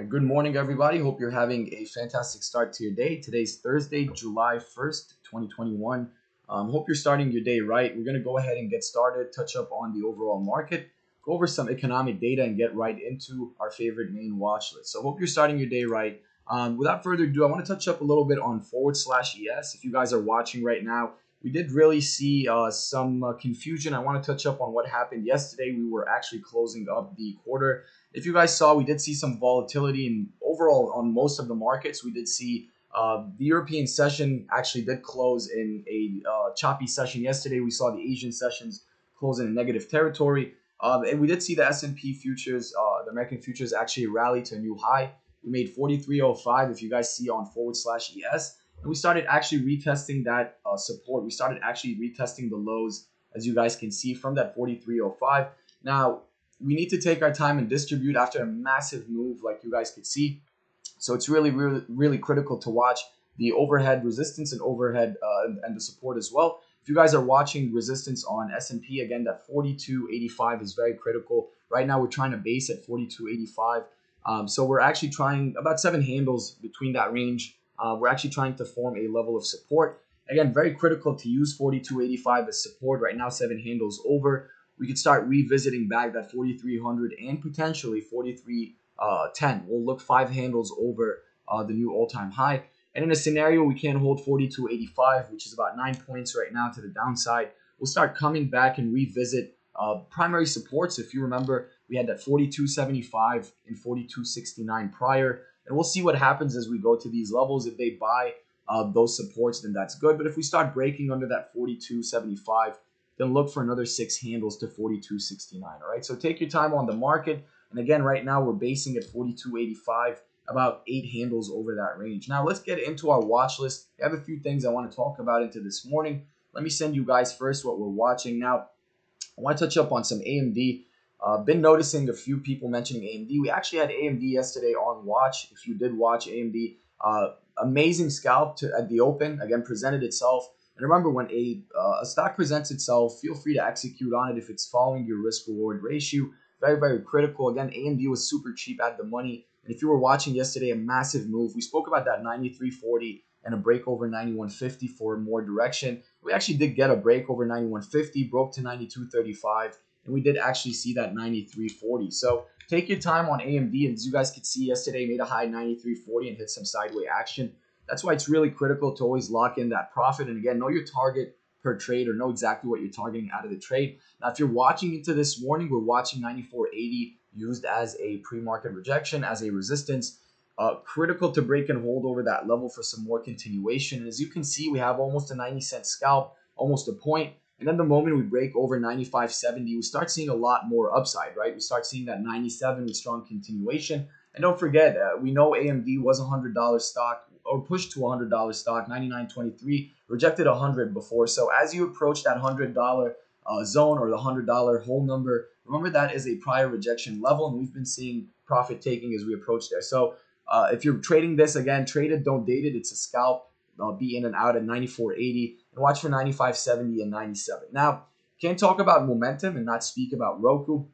Right, good morning, everybody. Hope you're having a fantastic start to your day. Today's Thursday, July 1st, 2021. Um, hope you're starting your day right. We're going to go ahead and get started, touch up on the overall market, go over some economic data, and get right into our favorite main watch list. So, hope you're starting your day right. Um, without further ado, I want to touch up a little bit on forward slash ES. If you guys are watching right now, we did really see uh, some uh, confusion. I want to touch up on what happened yesterday. We were actually closing up the quarter. If you guys saw, we did see some volatility in overall on most of the markets. We did see uh, the European session actually did close in a uh, choppy session yesterday. We saw the Asian sessions close in a negative territory, um, and we did see the S&P futures, uh, the American futures, actually rally to a new high. We made 43.05. If you guys see on forward slash ES, and we started actually retesting that uh, support. We started actually retesting the lows, as you guys can see from that 43.05. Now we need to take our time and distribute after a massive move, like you guys could see. So it's really, really, really critical to watch the overhead resistance and overhead uh, and the support as well. If you guys are watching resistance on S&P, again, that 42.85 is very critical. Right now, we're trying to base at 42.85. Um, so we're actually trying about seven handles between that range. Uh, we're actually trying to form a level of support. Again, very critical to use 42.85 as support. Right now, seven handles over. We could start revisiting back that 4,300 and potentially 43.10. Uh, we'll look five handles over uh, the new all-time high. And in a scenario we can't hold 42.85, which is about nine points right now to the downside, we'll start coming back and revisit uh, primary supports. If you remember, we had that 42.75 and 42.69 prior. And we'll see what happens as we go to these levels. If they buy uh, those supports, then that's good. But if we start breaking under that 42.75, then look for another six handles to 42.69. All right. So take your time on the market. And again, right now we're basing at 42.85, about eight handles over that range. Now let's get into our watch list. I have a few things I want to talk about into this morning. Let me send you guys first what we're watching. Now, I want to touch up on some AMD. Uh, been noticing a few people mentioning AMD. We actually had AMD yesterday on watch. If you did watch AMD, uh, amazing scalp to, at the open. Again, presented itself. And remember, when a, uh, a stock presents itself, feel free to execute on it if it's following your risk reward ratio. Very, very critical. Again, AMD was super cheap at the money. And if you were watching yesterday, a massive move. We spoke about that 93.40 and a break over 91.50 for more direction. We actually did get a break over 91.50, broke to 92.35 and we did actually see that 93.40. So take your time on AMD, and as you guys could see yesterday, made a high 93.40 and hit some sideways action. That's why it's really critical to always lock in that profit. And again, know your target per trade or know exactly what you're targeting out of the trade. Now, if you're watching into this morning, we're watching 94.80 used as a pre-market rejection, as a resistance. Uh, critical to break and hold over that level for some more continuation. And as you can see, we have almost a 90 cent scalp, almost a point. And then the moment we break over 95.70, we start seeing a lot more upside, right? We start seeing that 97 with strong continuation. And don't forget, uh, we know AMD was a $100 stock or pushed to a $100 stock, 99.23, rejected 100 before. So as you approach that $100 uh, zone or the $100 whole number, remember that is a prior rejection level, and we've been seeing profit taking as we approach there. So uh, if you're trading this again, trade it, don't date it. It's a scalp. Uh, be in and out at 94.80 and watch for 95.70 and 97. Now, can't talk about momentum and not speak about Roku.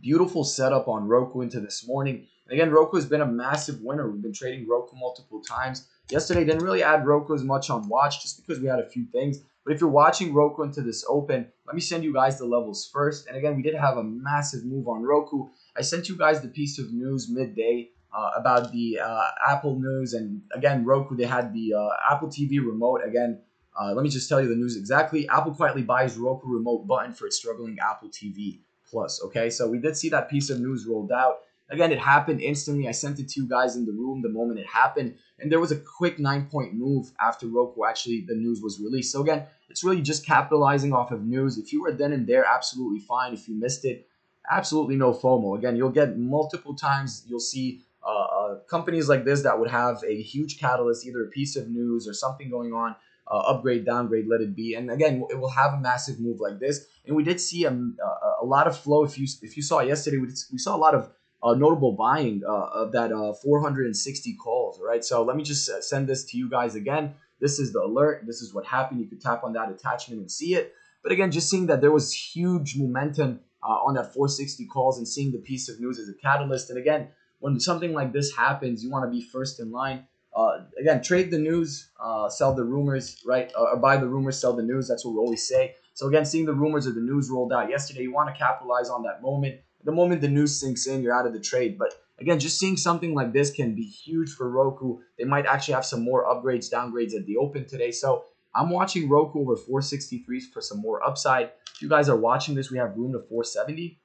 Beautiful setup on Roku into this morning. And again, Roku has been a massive winner. We've been trading Roku multiple times. Yesterday, didn't really add Roku as much on watch just because we had a few things. But if you're watching Roku into this open, let me send you guys the levels first. And again, we did have a massive move on Roku. I sent you guys the piece of news midday uh, about the uh, Apple news. And again, Roku, they had the uh, Apple TV remote. Again, uh, let me just tell you the news exactly. Apple quietly buys Roku remote button for its struggling Apple TV Plus. Okay, so we did see that piece of news rolled out. Again, it happened instantly. I sent it to you guys in the room the moment it happened, and there was a quick nine point move after Roku actually the news was released. So again, it's really just capitalizing off of news. If you were then and there, absolutely fine. If you missed it, absolutely no FOMO. Again, you'll get multiple times. You'll see uh, uh, companies like this that would have a huge catalyst, either a piece of news or something going on uh, upgrade, downgrade, let it be. And again, it will have a massive move like this. And we did see a, a, a lot of flow. If you if you saw yesterday, we, did, we saw a lot of uh, notable buying uh, of that uh, 460 calls. Right. So let me just send this to you guys again. This is the alert. This is what happened. You could tap on that attachment and see it. But again, just seeing that there was huge momentum on that 460 calls and seeing the piece of news as a catalyst. And again, when something like this happens, you want to be first in line. Uh, again, trade the news, uh, sell the rumors, right? Uh, or buy the rumors, sell the news. That's what we always say. So again, seeing the rumors or the news rolled out yesterday, you want to capitalize on that moment. The moment the news sinks in, you're out of the trade. But again, just seeing something like this can be huge for Roku. They might actually have some more upgrades, downgrades at the open today. So I'm watching Roku over 463 for some more upside. If you guys are watching this, we have room to 470.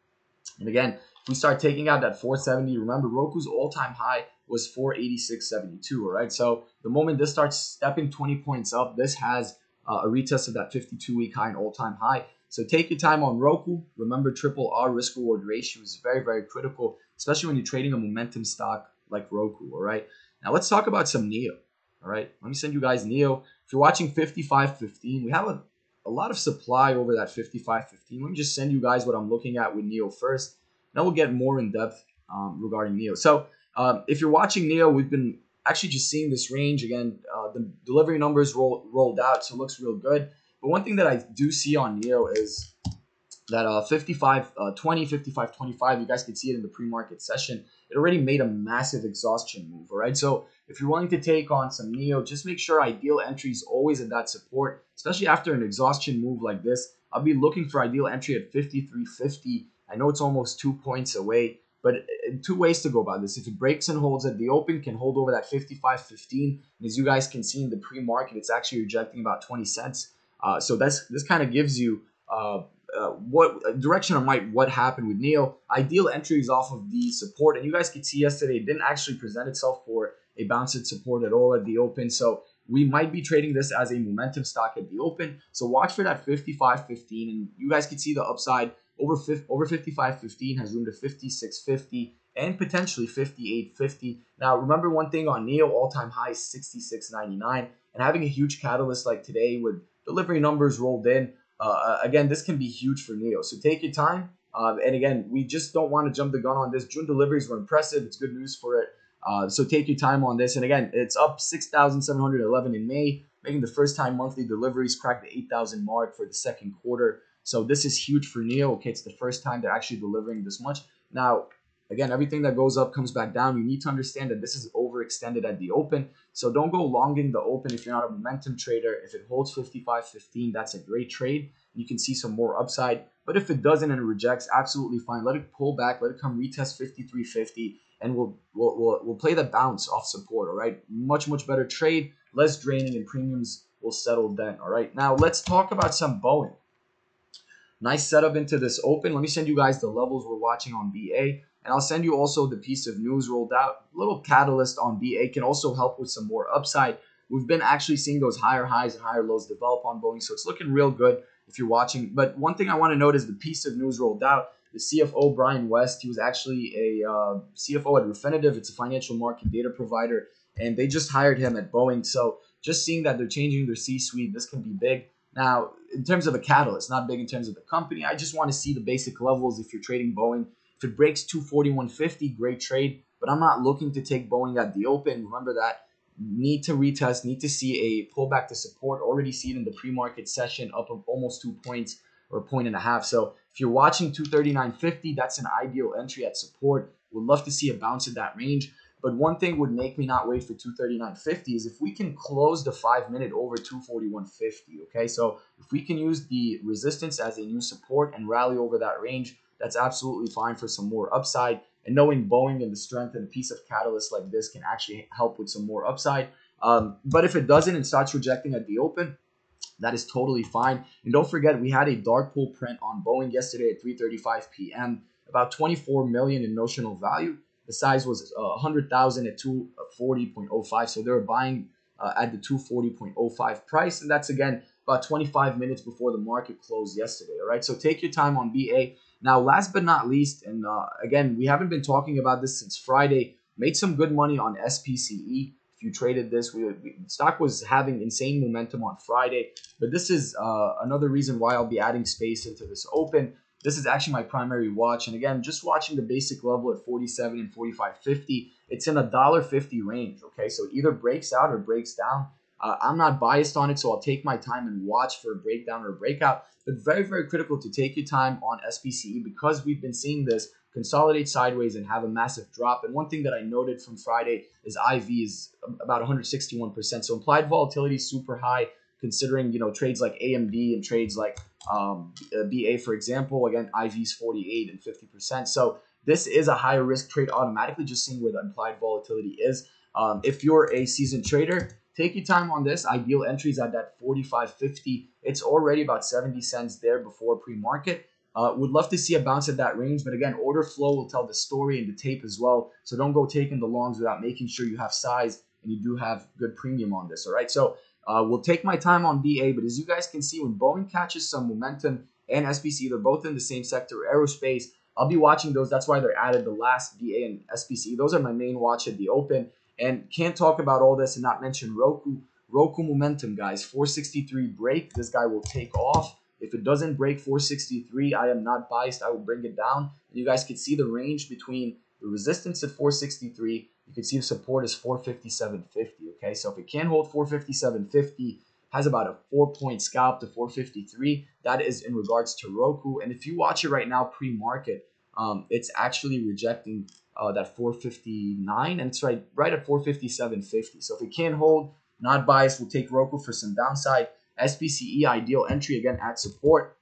And again, we start taking out that 470, remember Roku's all-time high was 486.72. All right. So the moment this starts stepping 20 points up, this has uh, a retest of that 52-week high and all-time high. So take your time on Roku. Remember, triple R risk reward ratio is very, very critical, especially when you're trading a momentum stock like Roku. All right. Now let's talk about some NIO. All right. Let me send you guys NIO. If you're watching 55.15, we have a, a lot of supply over that 55.15. Let me just send you guys what I'm looking at with NIO first. Then we'll get more in depth um, regarding NIO. So um, if you're watching NIO, we've been actually just seeing this range again. Uh, the delivery numbers roll, rolled out, so it looks real good. But one thing that I do see on NIO is that uh, 55 uh, 20, 55 25, you guys can see it in the pre market session. It already made a massive exhaustion move. All right. So if you're willing to take on some NIO, just make sure ideal entry is always at that support, especially after an exhaustion move like this. I'll be looking for ideal entry at 53.50. I know it's almost two points away, but uh, two ways to go about this. If it breaks and holds at the open, can hold over that 55.15. And as you guys can see in the pre market, it's actually rejecting about 20 cents. Uh, so that's this kind of gives you uh, uh, what direction on might what happened with NIO. Ideal entries off of the support, and you guys could see yesterday it didn't actually present itself for a bounced support at all at the open. So we might be trading this as a momentum stock at the open. So watch for that 55.15, and you guys can see the upside over 50, over 55.15 has room to 56.50 and potentially 58.50. Now remember one thing on NIO all time high is 66.99, and having a huge catalyst like today with delivery numbers rolled in. Uh, again, this can be huge for NIO. So take your time. Um, and again, we just don't want to jump the gun on this. June deliveries were impressive. It's good news for it. Uh, so take your time on this. And again, it's up 6,711 in May, making the first time monthly deliveries crack the 8,000 mark for the second quarter. So this is huge for NIO. Okay, it's the first time they're actually delivering this much. Now, Again, everything that goes up comes back down. You need to understand that this is overextended at the open. So don't go longing the open if you're not a momentum trader. If it holds 55.15, that's a great trade. You can see some more upside. But if it doesn't and it rejects, absolutely fine. Let it pull back. Let it come retest 53.50, and we'll we'll we'll, we'll play the bounce off support. All right, much much better trade, less draining, and premiums will settle then. All right. Now let's talk about some Boeing. Nice setup into this open. Let me send you guys the levels we're watching on BA. And I'll send you also the piece of news rolled out. Little catalyst on BA can also help with some more upside. We've been actually seeing those higher highs and higher lows develop on Boeing, so it's looking real good if you're watching. But one thing I want to note is the piece of news rolled out. The CFO, Brian West, he was actually a uh, CFO at Refinitiv. It's a financial market data provider, and they just hired him at Boeing. So just seeing that they're changing their C-suite, this can be big. Now, in terms of a catalyst, not big in terms of the company. I just want to see the basic levels if you're trading Boeing if it breaks 241.50, great trade. But I'm not looking to take Boeing at the open. Remember that. Need to retest, need to see a pullback to support. Already see it in the pre-market session up of almost two points or a point and a half. So if you're watching 239.50, that's an ideal entry at support. Would love to see a bounce in that range. But one thing would make me not wait for 239.50 is if we can close the five minute over 241.50. Okay, so if we can use the resistance as a new support and rally over that range, that's absolutely fine for some more upside. And knowing Boeing and the strength and a piece of catalyst like this can actually help with some more upside. Um, but if it doesn't and starts rejecting at the open, that is totally fine. And don't forget, we had a dark pool print on Boeing yesterday at 3:35 p.m. About 24 million in notional value. The size was uh, 100,000 at 240.05. So they were buying uh, at the 240.05 price, and that's again about 25 minutes before the market closed yesterday. All right, so take your time on BA. Now, last but not least, and uh, again, we haven't been talking about this since Friday. Made some good money on SPCE. You traded this, we, we stock was having insane momentum on Friday. But this is uh, another reason why I'll be adding space into this open. This is actually my primary watch, and again, just watching the basic level at 47 and 45.50. It's in a dollar fifty range. Okay, so either breaks out or breaks down. Uh, I'm not biased on it, so I'll take my time and watch for a breakdown or a breakout. But very, very critical to take your time on SPCE because we've been seeing this consolidate sideways and have a massive drop. And one thing that I noted from Friday is IV is about 161%. So implied volatility is super high considering, you know, trades like AMD and trades like um, BA, for example. Again, IV is 48 and 50%. So this is a higher risk trade automatically, just seeing where the implied volatility is. Um, if you're a seasoned trader, take your time on this. Ideal entries at that 45.50. It's already about 70 cents there before pre-market. Uh, would love to see a bounce at that range, but again, order flow will tell the story and the tape as well. So don't go taking the longs without making sure you have size and you do have good premium on this. All right, so uh, we'll take my time on BA, but as you guys can see, when Boeing catches some momentum and SPC, they're both in the same sector, aerospace. I'll be watching those. That's why they're added the last BA and SPC. Those are my main watch at the open. And can't talk about all this and not mention Roku. Roku momentum, guys. 463 break. This guy will take off. If it doesn't break 463, I am not biased. I will bring it down. And you guys can see the range between the resistance at 463. You can see the support is 457.50. Okay, so if it can hold 457.50, has about a four point scalp to 453. That is in regards to Roku. And if you watch it right now pre market, um, it's actually rejecting uh, that 459 and it's right right at 457.50. So if it can't hold, not biased, we'll take Roku for some downside. SPCE ideal entry again at support.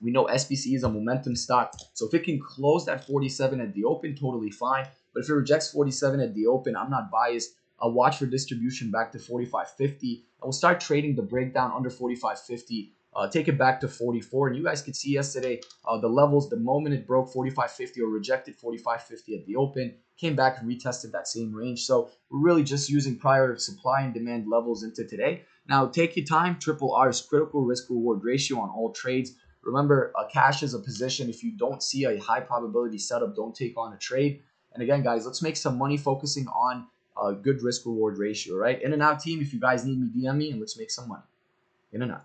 We know SPC is a momentum stock. So if it can close that 47 at the open, totally fine. But if it rejects 47 at the open, I'm not biased. I'll watch for distribution back to 45.50. And we'll start trading the breakdown under 45.50 uh, take it back to 44. And you guys could see yesterday uh, the levels, the moment it broke 45.50 or rejected 45.50 at the open, came back and retested that same range. So we're really just using prior supply and demand levels into today. Now take your time. Triple R is critical risk reward ratio on all trades. Remember, a cash is a position. If you don't see a high probability setup, don't take on a trade. And again, guys, let's make some money focusing on a good risk reward ratio, right? In and out team, if you guys need me, DM me and let's make some money. In and out.